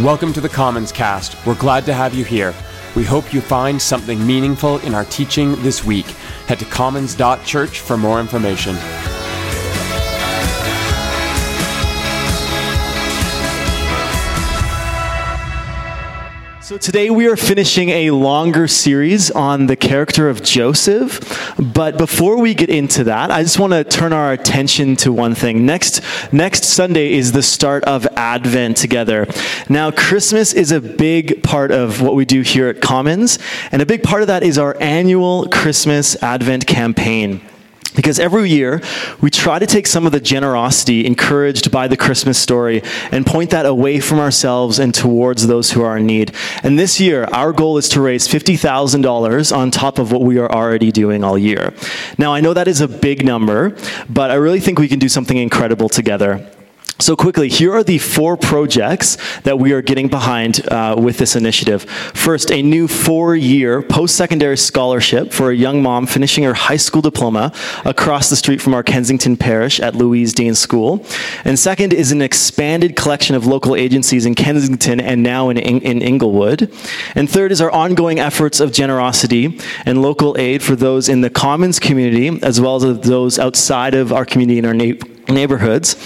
Welcome to the Commons Cast. We're glad to have you here. We hope you find something meaningful in our teaching this week. Head to commons.church for more information. So today we are finishing a longer series on the character of Joseph. But before we get into that, I just want to turn our attention to one thing. Next next Sunday is the start of Advent together. Now, Christmas is a big part of what we do here at Commons, and a big part of that is our annual Christmas Advent campaign. Because every year, we try to take some of the generosity encouraged by the Christmas story and point that away from ourselves and towards those who are in need. And this year, our goal is to raise $50,000 on top of what we are already doing all year. Now, I know that is a big number, but I really think we can do something incredible together. So, quickly, here are the four projects that we are getting behind uh, with this initiative. First, a new four year post secondary scholarship for a young mom finishing her high school diploma across the street from our Kensington parish at Louise Dean School. And second is an expanded collection of local agencies in Kensington and now in, in Inglewood. And third is our ongoing efforts of generosity and local aid for those in the Commons community, as well as those outside of our community in our neighborhood neighborhoods.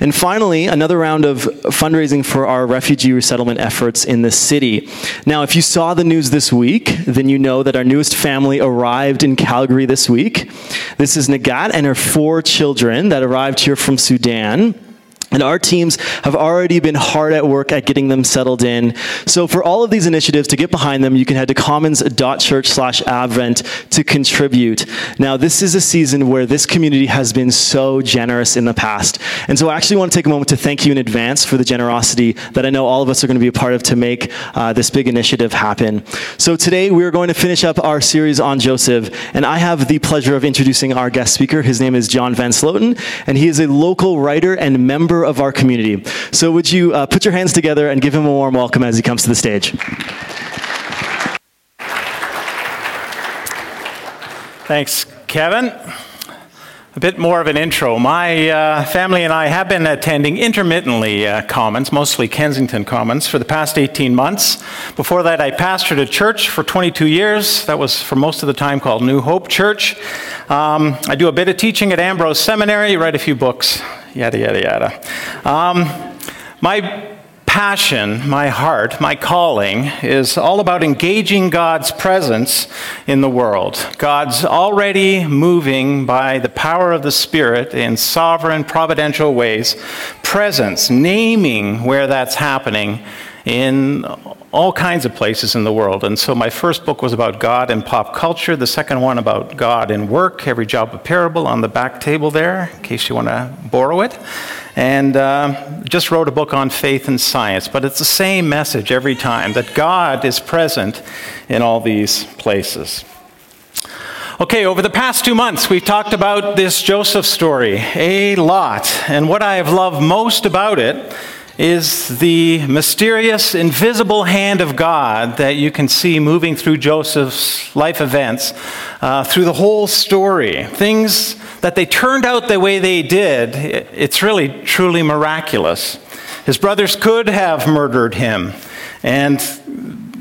And finally, another round of fundraising for our refugee resettlement efforts in the city. Now, if you saw the news this week, then you know that our newest family arrived in Calgary this week. This is Nagat and her four children that arrived here from Sudan. And our teams have already been hard at work at getting them settled in. So for all of these initiatives, to get behind them, you can head to commons.church slash advent to contribute. Now, this is a season where this community has been so generous in the past. And so I actually want to take a moment to thank you in advance for the generosity that I know all of us are going to be a part of to make uh, this big initiative happen. So today we're going to finish up our series on Joseph. And I have the pleasure of introducing our guest speaker. His name is John Van Sloten, and he is a local writer and member of our community. So, would you uh, put your hands together and give him a warm welcome as he comes to the stage? Thanks, Kevin. A bit more of an intro. My uh, family and I have been attending intermittently uh, Commons, mostly Kensington Commons, for the past 18 months. Before that, I pastored a church for 22 years. That was for most of the time called New Hope Church. Um, I do a bit of teaching at Ambrose Seminary, write a few books, yada, yada, yada. Um, my passion, my heart, my calling is all about engaging God's presence in the world. God's already moving by the power of the Spirit in sovereign, providential ways. Presence, naming where that's happening in all kinds of places in the world. And so my first book was about God and pop culture, the second one about God and work, Every Job a Parable on the back table there, in case you want to borrow it. And uh, just wrote a book on faith and science, but it's the same message every time that God is present in all these places. Okay, over the past two months, we've talked about this Joseph story a lot. And what I have loved most about it is the mysterious, invisible hand of God that you can see moving through Joseph's life events uh, through the whole story. Things that they turned out the way they did, it's really truly miraculous. His brothers could have murdered him and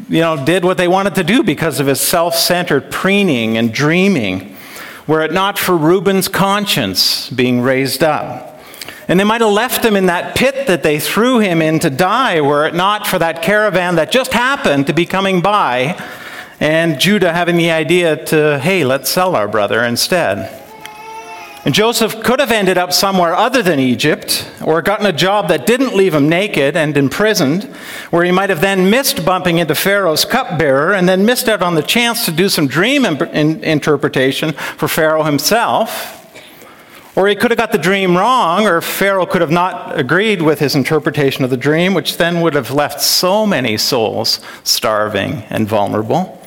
you know did what they wanted to do because of his self-centered preening and dreaming were it not for Reuben's conscience being raised up. And they might have left him in that pit that they threw him in to die, were it not for that caravan that just happened to be coming by, and Judah having the idea to, hey, let's sell our brother instead. And Joseph could have ended up somewhere other than Egypt, or gotten a job that didn't leave him naked and imprisoned, where he might have then missed bumping into Pharaoh's cupbearer and then missed out on the chance to do some dream interpretation for Pharaoh himself. Or he could have got the dream wrong, or Pharaoh could have not agreed with his interpretation of the dream, which then would have left so many souls starving and vulnerable.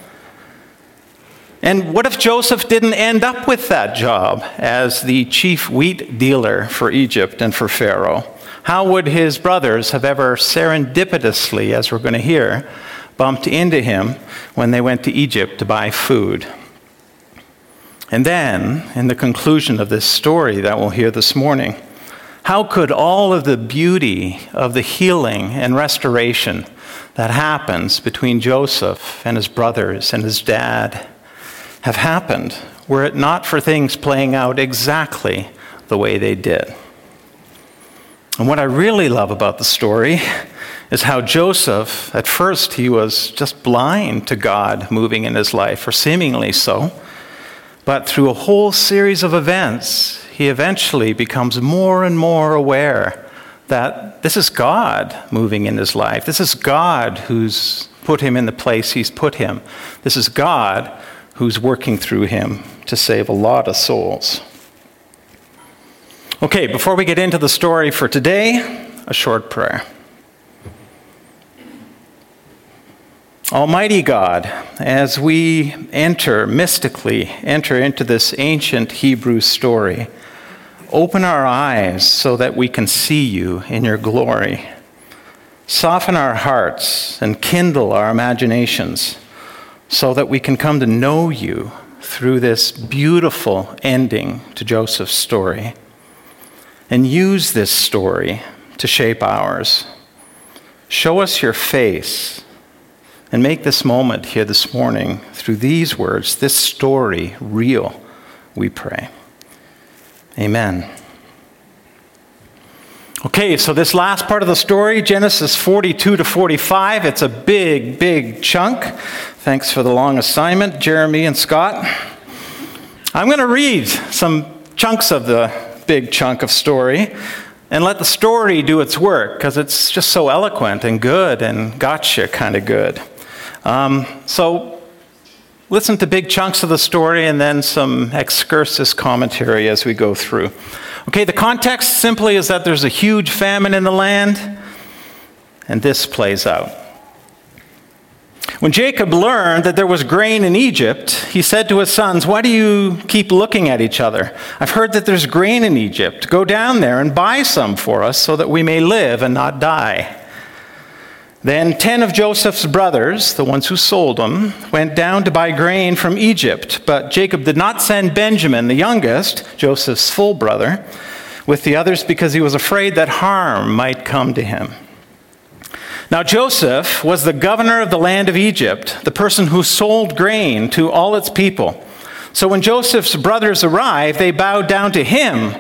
And what if Joseph didn't end up with that job as the chief wheat dealer for Egypt and for Pharaoh? How would his brothers have ever serendipitously, as we're going to hear, bumped into him when they went to Egypt to buy food? And then, in the conclusion of this story that we'll hear this morning, How could all of the beauty of the healing and restoration that happens between Joseph and his brothers and his dad have happened were it not for things playing out exactly the way they did? And what I really love about the story is how Joseph, at first, he was just blind to God moving in his life, or seemingly so. But through a whole series of events, he eventually becomes more and more aware that this is God moving in his life. This is God who's put him in the place he's put him. This is God who's working through him to save a lot of souls. Okay, before we get into the story for today, a short prayer. Almighty God, as we enter mystically, enter into this ancient Hebrew story, Open our eyes so that we can see you in your glory. Soften our hearts and kindle our imaginations so that we can come to know you through this beautiful ending to Joseph's story. And use this story to shape ours. Show us your face and make this moment here this morning, through these words, this story, real, we pray. Amen. Okay, so this last part of the story, Genesis 42 to 45, it's a big, big chunk. Thanks for the long assignment, Jeremy and Scott. I'm going to read some chunks of the big chunk of story and let the story do its work because it's just so eloquent and good and gotcha kind of good. Um, so listen to big chunks of the story and then some excursus commentary as we go through. Okay, the context simply is that there's a huge famine in the land, and this plays out. When Jacob learned that there was grain in Egypt, he said to his sons, Why do you keep looking at each other? I've heard that there's grain in Egypt. Go down there and buy some for us so that we may live and not die. Then ten of Joseph's brothers, the ones who sold him, went down to buy grain from Egypt. But Jacob did not send Benjamin, the youngest, Joseph's full brother, with the others because he was afraid that harm might come to him. Now, Joseph was the governor of the land of Egypt, the person who sold grain to all its people. So when Joseph's brothers arrived, they bowed down to him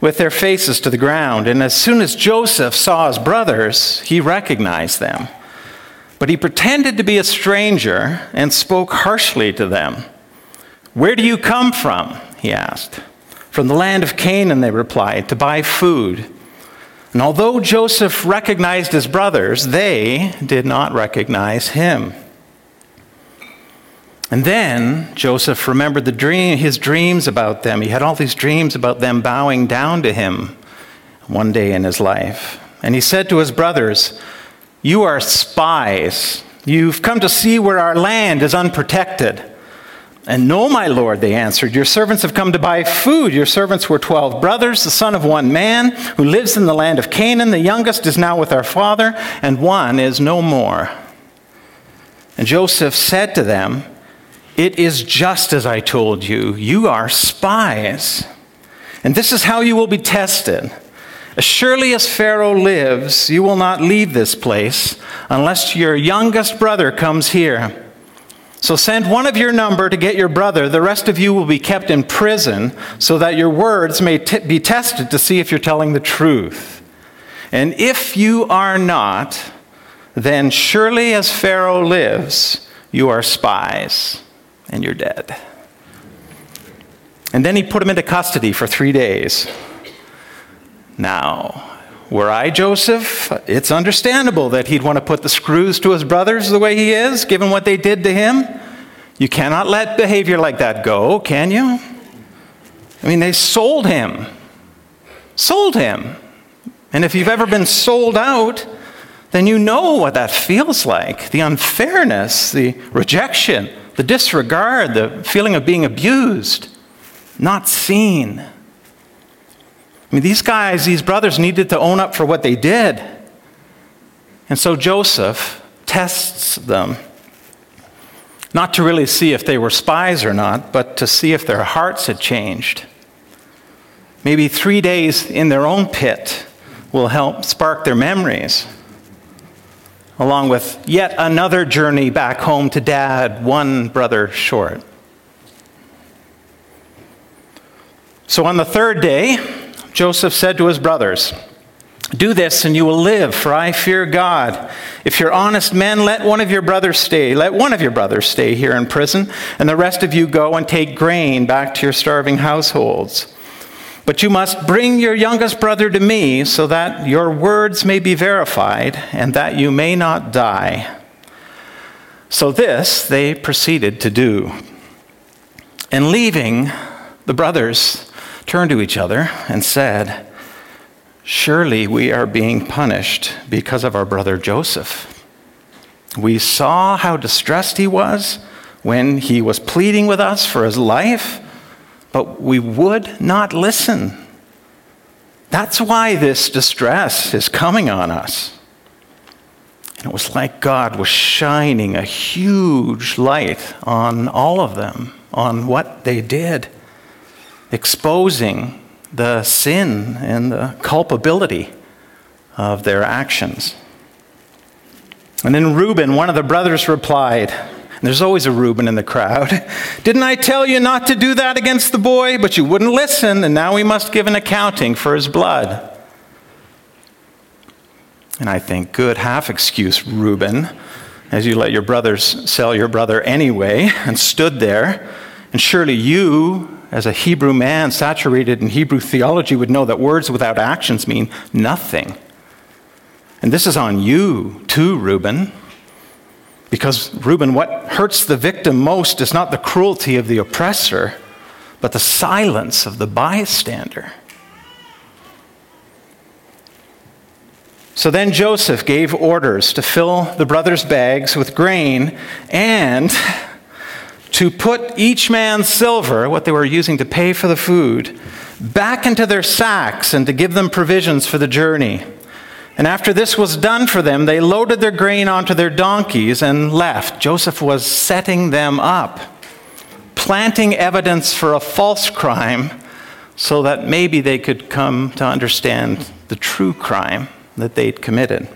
with their faces to the ground. And as soon as Joseph saw his brothers, he recognized them. But he pretended to be a stranger and spoke harshly to them. Where do you come from? he asked. From the land of Canaan, they replied, to buy food. And although Joseph recognized his brothers, they did not recognize him. And then Joseph remembered the dream, his dreams about them. He had all these dreams about them bowing down to him one day in his life. And he said to his brothers, You are spies. You've come to see where our land is unprotected. And no, my lord, they answered, Your servants have come to buy food. Your servants were twelve brothers, the son of one man, who lives in the land of Canaan. The youngest is now with our father, and one is no more. And Joseph said to them, it is just as I told you. You are spies. And this is how you will be tested. As surely as Pharaoh lives, you will not leave this place unless your youngest brother comes here. So send one of your number to get your brother. The rest of you will be kept in prison so that your words may t- be tested to see if you're telling the truth. And if you are not, then surely as Pharaoh lives, you are spies and you're dead. And then he put him into custody for three days. Now, were I Joseph, it's understandable that he'd want to put the screws to his brothers the way he is, given what they did to him. You cannot let behavior like that go, can you? I mean, they sold him. Sold him. And if you've ever been sold out, then you know what that feels like the unfairness, the rejection the disregard, the feeling of being abused, not seen. I mean, these guys, these brothers needed to own up for what they did. And so Joseph tests them, not to really see if they were spies or not, but to see if their hearts had changed. Maybe three days in their own pit will help spark their memories, along with yet another journey back home to dad, one brother short. So on the third day, Joseph said to his brothers, do this and you will live, for I fear God. If you're honest men, let one of your brothers stay. Let one of your brothers stay here in prison, and the rest of you go and take grain back to your starving households. But you must bring your youngest brother to me, so that your words may be verified, and that you may not die. So this they proceeded to do. And leaving, the brothers turned to each other and said, Surely we are being punished because of our brother Joseph. We saw how distressed he was when he was pleading with us for his life, but we would not listen. That's why this distress is coming on us. And it was like God was shining a huge light on all of them, on what they did, exposing the sin and the culpability of their actions. And then Reuben, one of the brothers, replied, there's always a Reuben in the crowd. Didn't I tell you not to do that against the boy? But you wouldn't listen, and now we must give an accounting for his blood. And I think, good half excuse, Reuben, as you let your brothers sell your brother anyway, and stood there. And surely you as a Hebrew man saturated in Hebrew theology, would know that words without actions mean nothing. And this is on you, too, Reuben. Because, Reuben, what hurts the victim most is not the cruelty of the oppressor, but the silence of the bystander. So then Joseph gave orders to fill the brothers' bags with grain and to put each man's silver, what they were using to pay for the food, back into their sacks and to give them provisions for the journey. And after this was done for them, they loaded their grain onto their donkeys and left. Joseph was setting them up, planting evidence for a false crime so that maybe they could come to understand the true crime that they'd committed.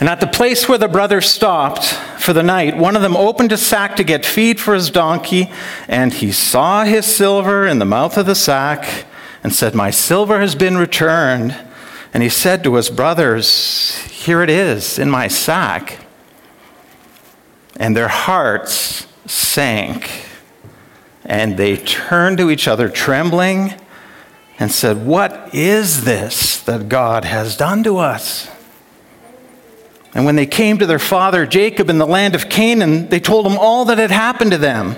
And at the place where the brothers stopped for the night, one of them opened a sack to get feed for his donkey, and he saw his silver in the mouth of the sack and said, My silver has been returned. And he said to his brothers, Here it is in my sack. And their hearts sank, and they turned to each other trembling and said, What is this that God has done to us? And when they came to their father Jacob in the land of Canaan, they told him all that had happened to them.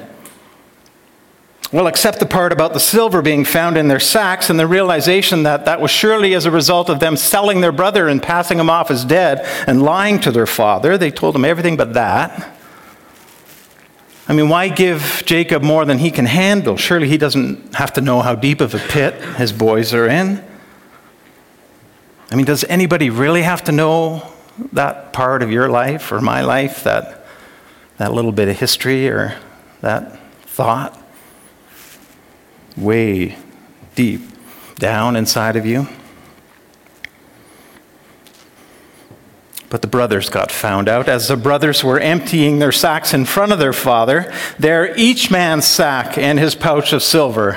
Well, except the part about the silver being found in their sacks and the realization that that was surely as a result of them selling their brother and passing him off as dead and lying to their father. They told him everything but that. I mean, why give Jacob more than he can handle? Surely he doesn't have to know how deep of a pit his boys are in. I mean, does anybody really have to know that part of your life or my life, that, that little bit of history or that thought way deep down inside of you. But the brothers got found out. As the brothers were emptying their sacks in front of their father, there each man's sack and his pouch of silver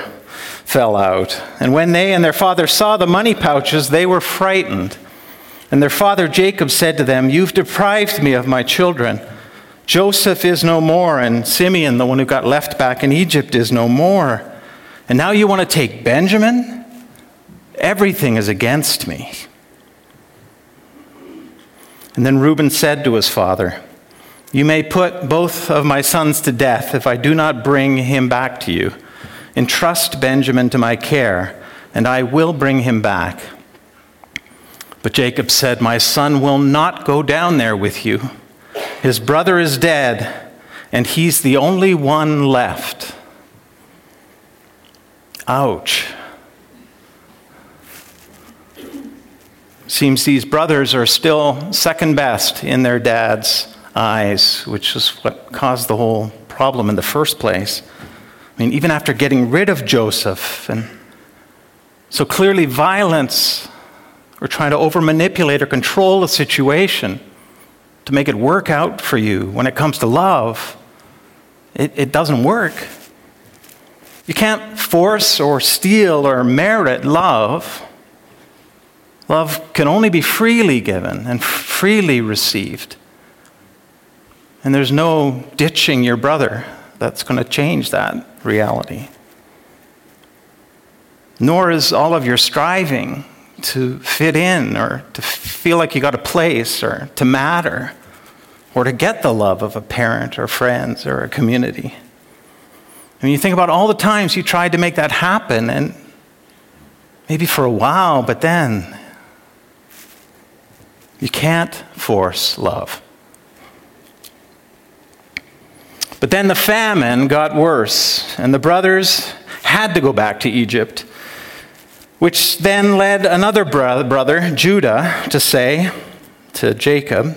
fell out. And when they and their father saw the money pouches, they were frightened. And their father Jacob said to them, You've deprived me of my children. Joseph is no more, and Simeon, the one who got left back in Egypt, is no more. And now you want to take Benjamin? Everything is against me. And then Reuben said to his father, You may put both of my sons to death if I do not bring him back to you. Entrust Benjamin to my care, and I will bring him back. But Jacob said, My son will not go down there with you. His brother is dead, and he's the only one left. Ouch. Seems these brothers are still second best in their dad's eyes, which is what caused the whole problem in the first place. I mean, even after getting rid of Joseph. And so clearly, violence or trying to over manipulate or control a situation to make it work out for you when it comes to love, it, it doesn't work. You can't force or steal or merit love. Love can only be freely given and freely received. And there's no ditching your brother that's going to change that reality. Nor is all of your striving to fit in or to feel like you got a place or to matter or to get the love of a parent or friends or a community. I mean, you think about all the times you tried to make that happen, and maybe for a while, but then you can't force love. But then the famine got worse, and the brothers had to go back to Egypt, which then led another brother, Judah, to say to Jacob,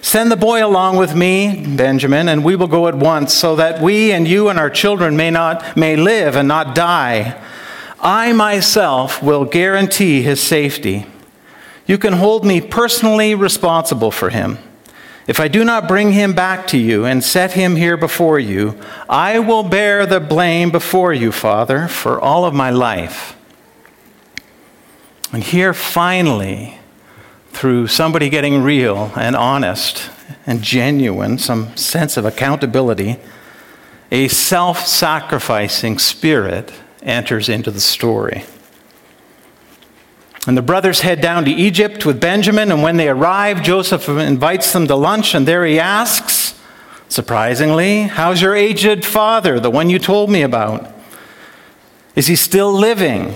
Send the boy along with me, Benjamin, and we will go at once, so that we and you and our children may, not, may live and not die. I myself will guarantee his safety. You can hold me personally responsible for him. If I do not bring him back to you and set him here before you, I will bear the blame before you, Father, for all of my life. And here finally, through somebody getting real and honest and genuine, some sense of accountability, a self sacrificing spirit enters into the story. And the brothers head down to Egypt with Benjamin, and when they arrive, Joseph invites them to lunch, and there he asks, surprisingly, How's your aged father, the one you told me about? Is he still living?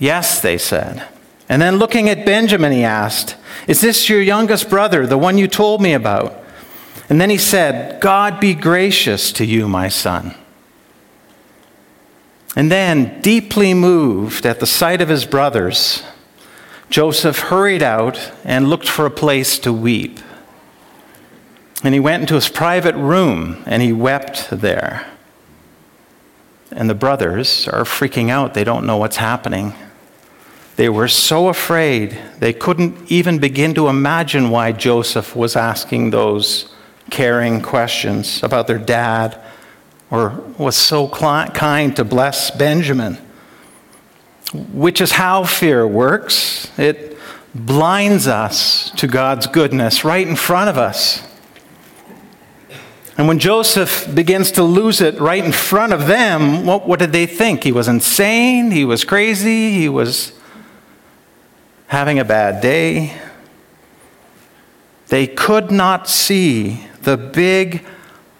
Yes, they said. And then looking at Benjamin, he asked, Is this your youngest brother, the one you told me about? And then he said, God be gracious to you, my son. And then, deeply moved at the sight of his brothers, Joseph hurried out and looked for a place to weep. And he went into his private room and he wept there. And the brothers are freaking out. They don't know what's happening. They were so afraid, they couldn't even begin to imagine why Joseph was asking those caring questions about their dad or was so kind to bless Benjamin. Which is how fear works. It blinds us to God's goodness right in front of us. And when Joseph begins to lose it right in front of them, what, what did they think? He was insane, he was crazy, he was having a bad day. They could not see the big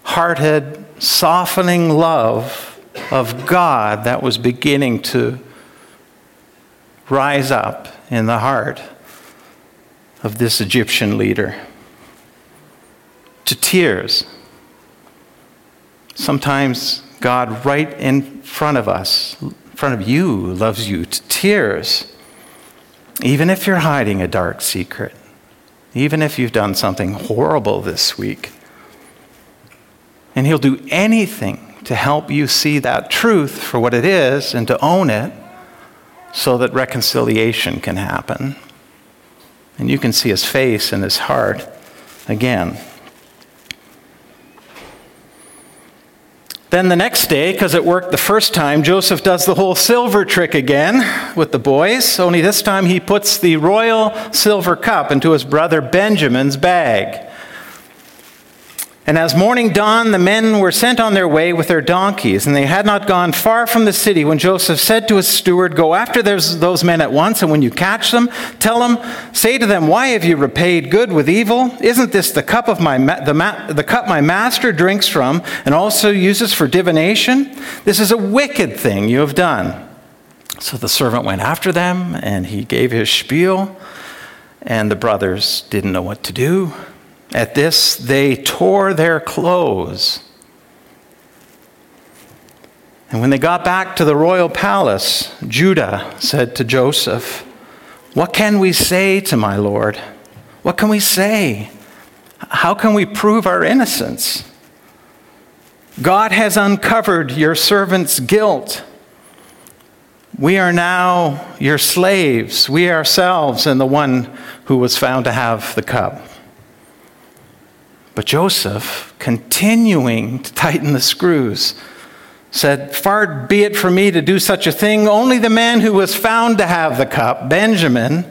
hearted, softening love of God that was beginning to rise up in the heart of this Egyptian leader to tears. Sometimes God, right in front of us, in front of you, loves you to tears. Even if you're hiding a dark secret, even if you've done something horrible this week, and He'll do anything to help you see that truth for what it is and to own it so that reconciliation can happen. And you can see His face and His heart again. Then the next day, because it worked the first time, Joseph does the whole silver trick again with the boys, only this time he puts the royal silver cup into his brother Benjamin's bag. And as morning dawned, the men were sent on their way with their donkeys, and they had not gone far from the city when Joseph said to his steward, Go after those, men at once, and when you catch them, tell them, say to them, Why have you repaid good with evil? Isn't this the cup of my the, ma- the cup my master drinks from, and also uses for divination? This is a wicked thing you have done. So the servant went after them, and he gave his spiel, and the brothers didn't know what to do. At this, they tore their clothes. And when they got back to the royal palace, Judah said to Joseph, What can we say to my Lord? What can we say? How can we prove our innocence? God has uncovered your servant's guilt. We are now your slaves, we ourselves, and the one who was found to have the cup. But Joseph, continuing to tighten the screws, said, Far be it from me to do such a thing. Only the man who was found to have the cup, Benjamin,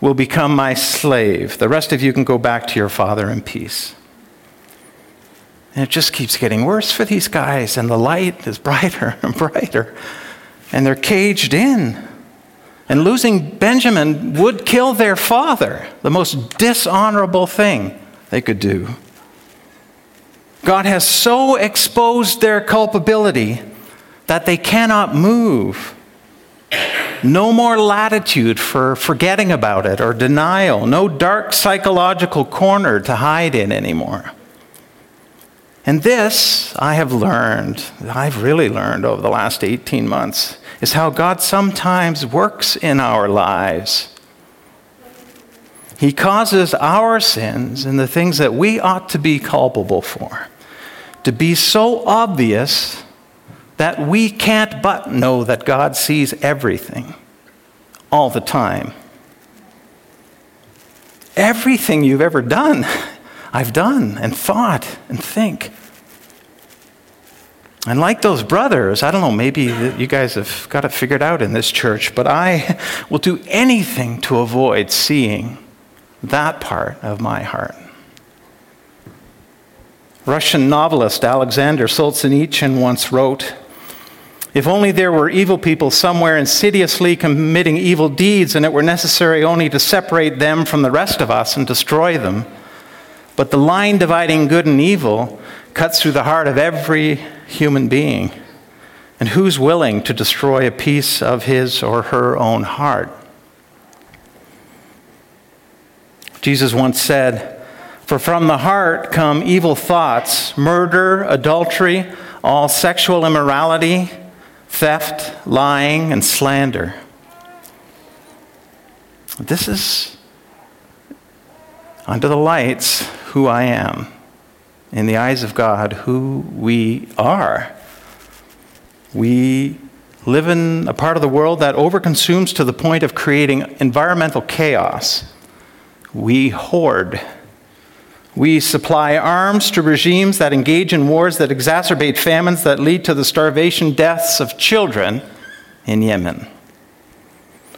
will become my slave. The rest of you can go back to your father in peace. And it just keeps getting worse for these guys, and the light is brighter and brighter and they're caged in. And losing Benjamin would kill their father, the most dishonorable thing they could do. God has so exposed their culpability that they cannot move. No more latitude for forgetting about it or denial. No dark psychological corner to hide in anymore. And this I have learned, I've really learned over the last 18 months, is how God sometimes works in our lives. He causes our sins and the things that we ought to be culpable for to be so obvious that we can't but know that God sees everything all the time. Everything you've ever done, I've done and thought and think. And like those brothers, I don't know, maybe you guys have got it figured out in this church, but I will do anything to avoid seeing that part of my heart. Russian novelist Alexander Solzhenitsyn once wrote If only there were evil people somewhere insidiously committing evil deeds and it were necessary only to separate them from the rest of us and destroy them. But the line dividing good and evil cuts through the heart of every human being. And who's willing to destroy a piece of his or her own heart? Jesus once said, For from the heart come evil thoughts, murder, adultery, all sexual immorality, theft, lying, and slander. This is, under the lights, who I am in the eyes of God who we are. We live in a part of the world that overconsumes to the point of creating environmental chaos. We hoard. We supply arms to regimes that engage in wars that exacerbate famines that lead to the starvation deaths of children in Yemen.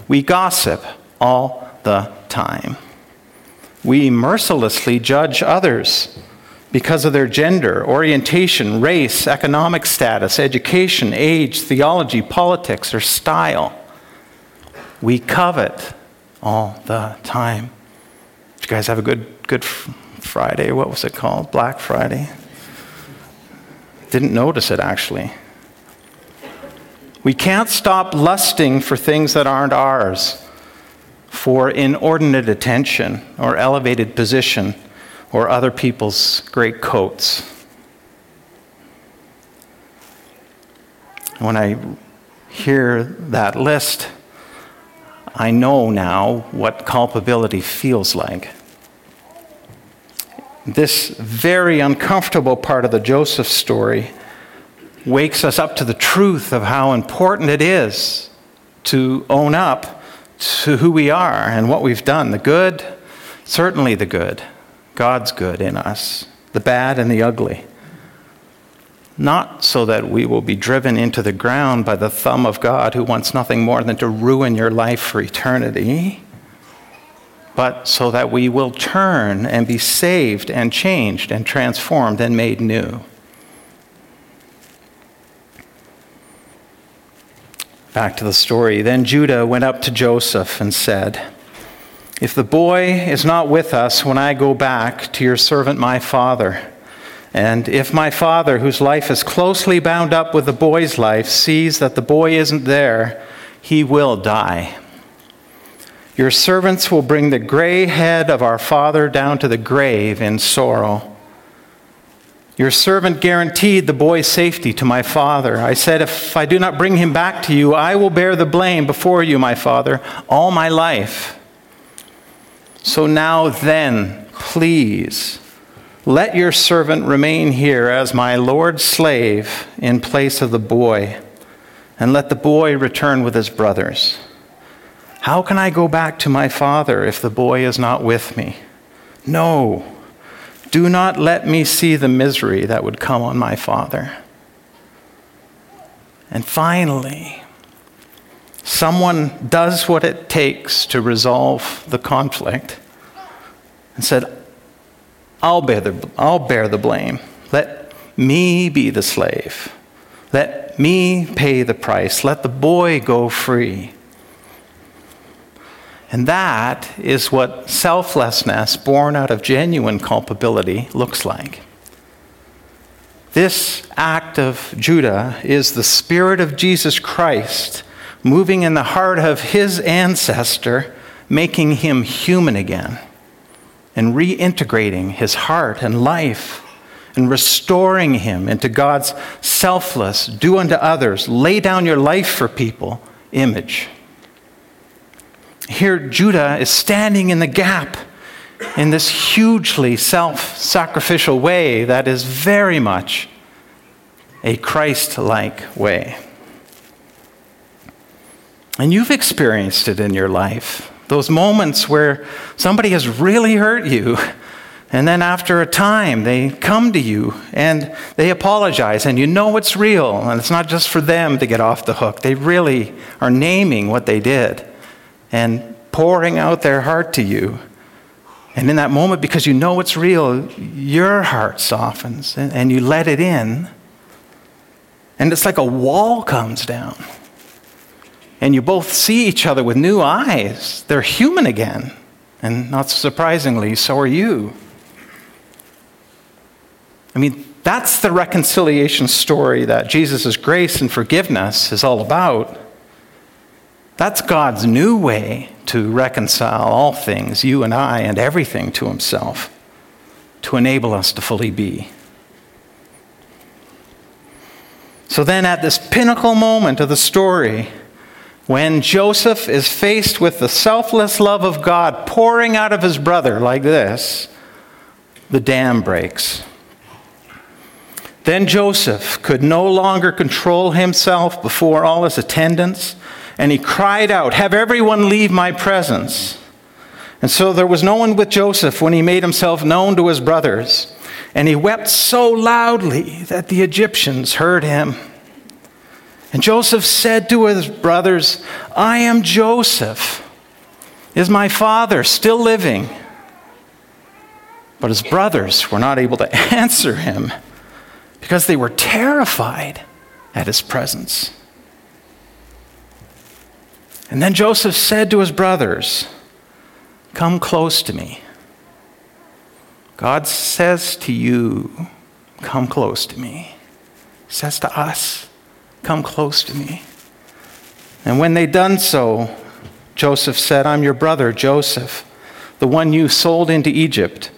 We gossip all the time. We mercilessly judge others because of their gender, orientation, race, economic status, education, age, theology, politics, or style. We covet all the time. Did you guys have a good, good Friday? What was it called? Black Friday? Didn't notice it actually. We can't stop lusting for things that aren't ours, for inordinate attention or elevated position or other people's great coats. When I hear that list, I know now what culpability feels like. This very uncomfortable part of the Joseph story wakes us up to the truth of how important it is to own up to who we are and what we've done the good, certainly the good, God's good in us, the bad and the ugly. Not so that we will be driven into the ground by the thumb of God who wants nothing more than to ruin your life for eternity, but so that we will turn and be saved and changed and transformed and made new. Back to the story. Then Judah went up to Joseph and said, if the boy is not with us when I go back to your servant my father, and if my father, whose life is closely bound up with the boy's life, sees that the boy isn't there, he will die. Your servants will bring the gray head of our father down to the grave in sorrow. Your servant guaranteed the boy's safety to my father. I said, If I do not bring him back to you, I will bear the blame before you, my father, all my life. So now then, please Let your servant remain here as my Lord's slave in place of the boy, and let the boy return with his brothers. How can I go back to my father if the boy is not with me? No, do not let me see the misery that would come on my father. And finally, someone does what it takes to resolve the conflict and said, I'll bear the, I'll bear the blame. Let me be the slave. Let me pay the price. Let the boy go free. And that is what selflessness born out of genuine culpability looks like. This act of Judah is the Spirit of Jesus Christ moving in the heart of his ancestor, making him human again and reintegrating his heart and life and restoring him into God's selfless, do unto others, lay down your life for people image. Here, Judah is standing in the gap in this hugely self sacrificial way that is very much a Christ like way. And you've experienced it in your life. Those moments where somebody has really hurt you, and then after a time they come to you and they apologize, and you know it's real, and it's not just for them to get off the hook. They really are naming what they did and pouring out their heart to you. And in that moment, because you know it's real, your heart softens and, and you let it in. And it's like a wall comes down and you both see each other with new eyes. They're human again. And not surprisingly, so are you. I mean, that's the reconciliation story that Jesus' grace and forgiveness is all about. That's God's new way to reconcile all things, you and I, and everything to Himself, to enable us to fully be. So then, at this pinnacle moment of the story, when Joseph is faced with the selfless love of God pouring out of his brother like this, the dam breaks. Then Joseph could no longer control himself before all his attendants, and he cried out, Have everyone leave my presence. And so there was no one with Joseph when he made himself known to his brothers, and he wept so loudly that the Egyptians heard him. And Joseph said to his brothers, I am Joseph. Is my father still living? But his brothers were not able to answer him because they were terrified at his presence. And then Joseph said to his brothers, Come close to me. God says to you, Come close to me. He says to us, Come close to me. And when they done so, Joseph said, I'm your brother, Joseph, the one you sold into Egypt.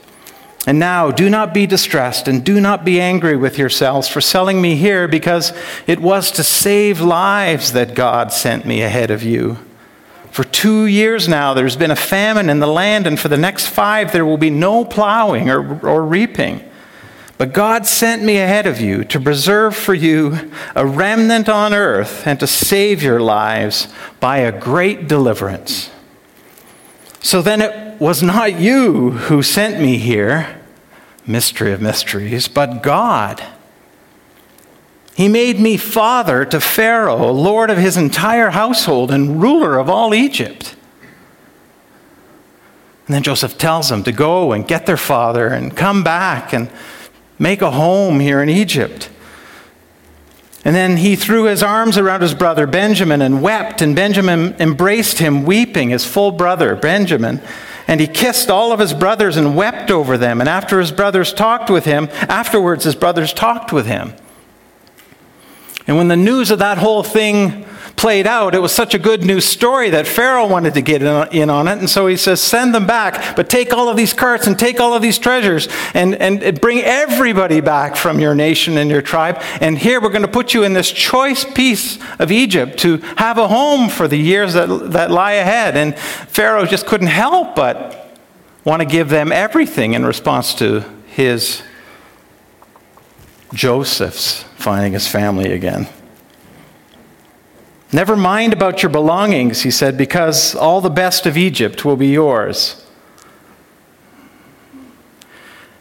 And now do not be distressed and do not be angry with yourselves for selling me here, because it was to save lives that God sent me ahead of you. For two years now, there's been a famine in the land, and for the next five, there will be no plowing or, or reaping. But God sent me ahead of you to preserve for you a remnant on earth and to save your lives by a great deliverance. So then it was not you who sent me here, mystery of mysteries, but God. He made me father to Pharaoh, lord of his entire household and ruler of all Egypt. And then Joseph tells them to go and get their father and come back and make a home here in Egypt. And then he threw his arms around his brother Benjamin and wept, and Benjamin embraced him, weeping, his full brother Benjamin. And he kissed all of his brothers and wept over them. And after his brothers talked with him, afterwards his brothers talked with him. And when the news of that whole thing played out, it was such a good news story that Pharaoh wanted to get in on it. And so he says, Send them back, but take all of these carts and take all of these treasures and, and bring everybody back from your nation and your tribe. And here we're going to put you in this choice piece of Egypt to have a home for the years that, that lie ahead. And Pharaoh just couldn't help but want to give them everything in response to his Joseph's finding his family again. Never mind about your belongings, he said, because all the best of Egypt will be yours.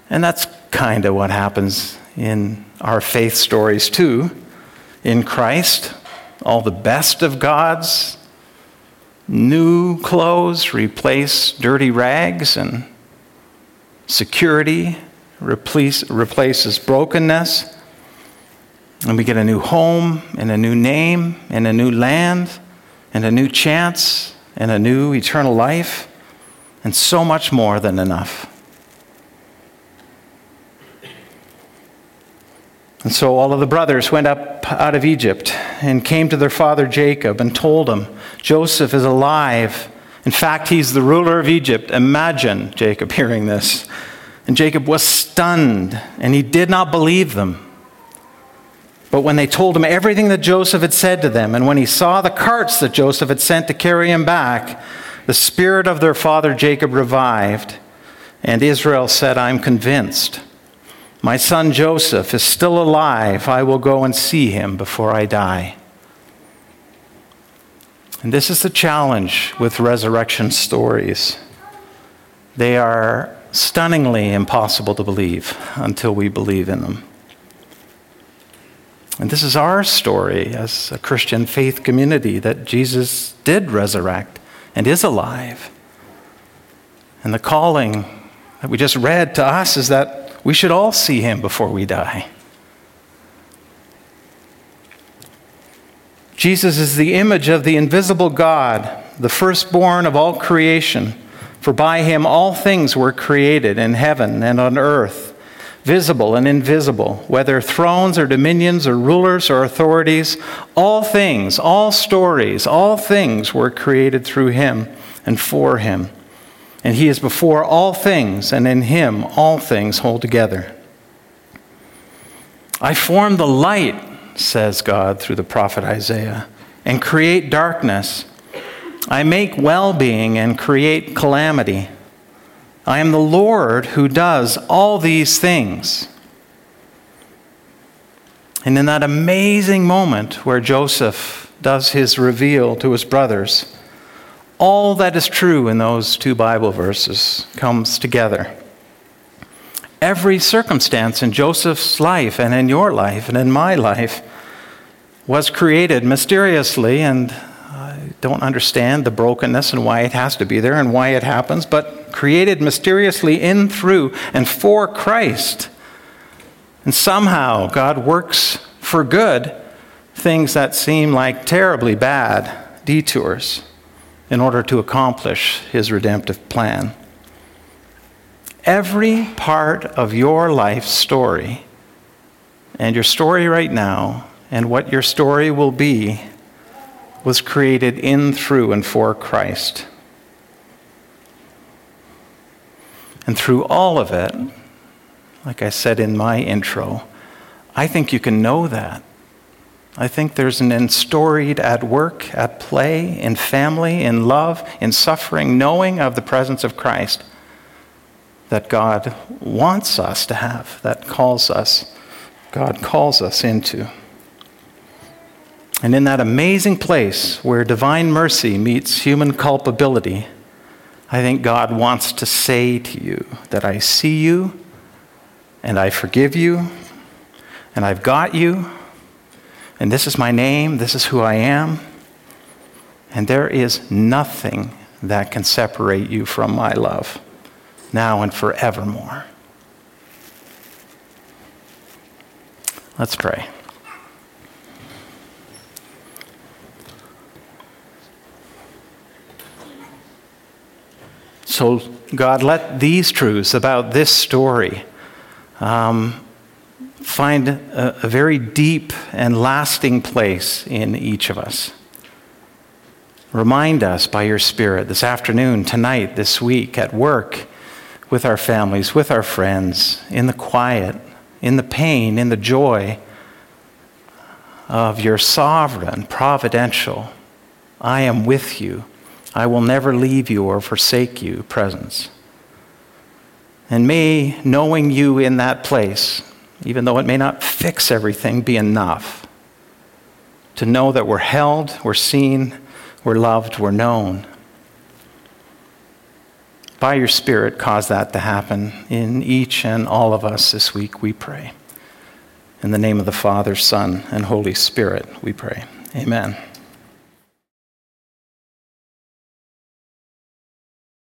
And that's kind of what happens in our faith stories, too. In Christ, all the best of God's new clothes replace dirty rags, and security replace, replaces brokenness. And we get a new home, and a new name, and a new land, and a new chance, and a new eternal life, and so much more than enough. And so all of the brothers went up out of Egypt and came to their father Jacob and told him, Joseph is alive. In fact, he's the ruler of Egypt. Imagine Jacob hearing this. And Jacob was stunned, and he did not believe them. But when they told him everything that Joseph had said to them, and when he saw the carts that Joseph had sent to carry him back, the spirit of their father Jacob revived, and Israel said, I'm convinced my son Joseph is still alive. I will go and see him before I die. And this is the challenge with resurrection stories. They are stunningly impossible to believe until we believe in them. And this is our story as a Christian faith community that Jesus did resurrect and is alive. And the calling that we just read to us is that we should all see him before we die. Jesus is the image of the invisible God, the firstborn of all creation. For by him all things were created in heaven and on earth, visible and invisible, whether thrones or dominions or rulers or authorities. All things, all stories, all things were created through him and for him and he is before all things, and in him all things hold together. I form the light, says God through the prophet Isaiah, and create darkness. I make well being and create calamity. I am the Lord who does all these things. And in that amazing moment where Joseph does his reveal to his brothers, all that is true in those two Bible verses comes together. Every circumstance in Joseph's life and in your life and in my life was created mysteriously, and don't understand the brokenness and why it has to be there and why it happens, but created mysteriously in, through, and for Christ. And somehow God works for good things that seem like terribly bad detours in order to accomplish his redemptive plan. Every part of your life story, and your story right now, and what your story will be, was created in, through, and for Christ. And through all of it, like I said in my intro, I think you can know that I think there's an storied at work, at play, in family, in love, in suffering, knowing of the presence of Christ that God wants us to have, that calls us, God calls us into. And in that amazing place where divine mercy meets human culpability, I think God wants to say to you that I see you and I forgive you and I've got you and this is my name, this is who I am. And there is nothing that can separate you from my love, now and forevermore. Let's pray. So, God, let these truths about this story um, find a, a very deep and lasting place in each of us. Remind us by your Spirit this afternoon, tonight, this week, at work, with our families, with our friends, in the quiet, in the pain, in the joy of your sovereign, providential, I am with you, I will never leave you or forsake you presence. And may knowing you in that place, even though it may not fix everything, be enough to know that we're held, we're seen, we're loved, we're known. By your Spirit, cause that to happen in each and all of us this week, we pray. In the name of the Father, Son, and Holy Spirit, we pray. Amen.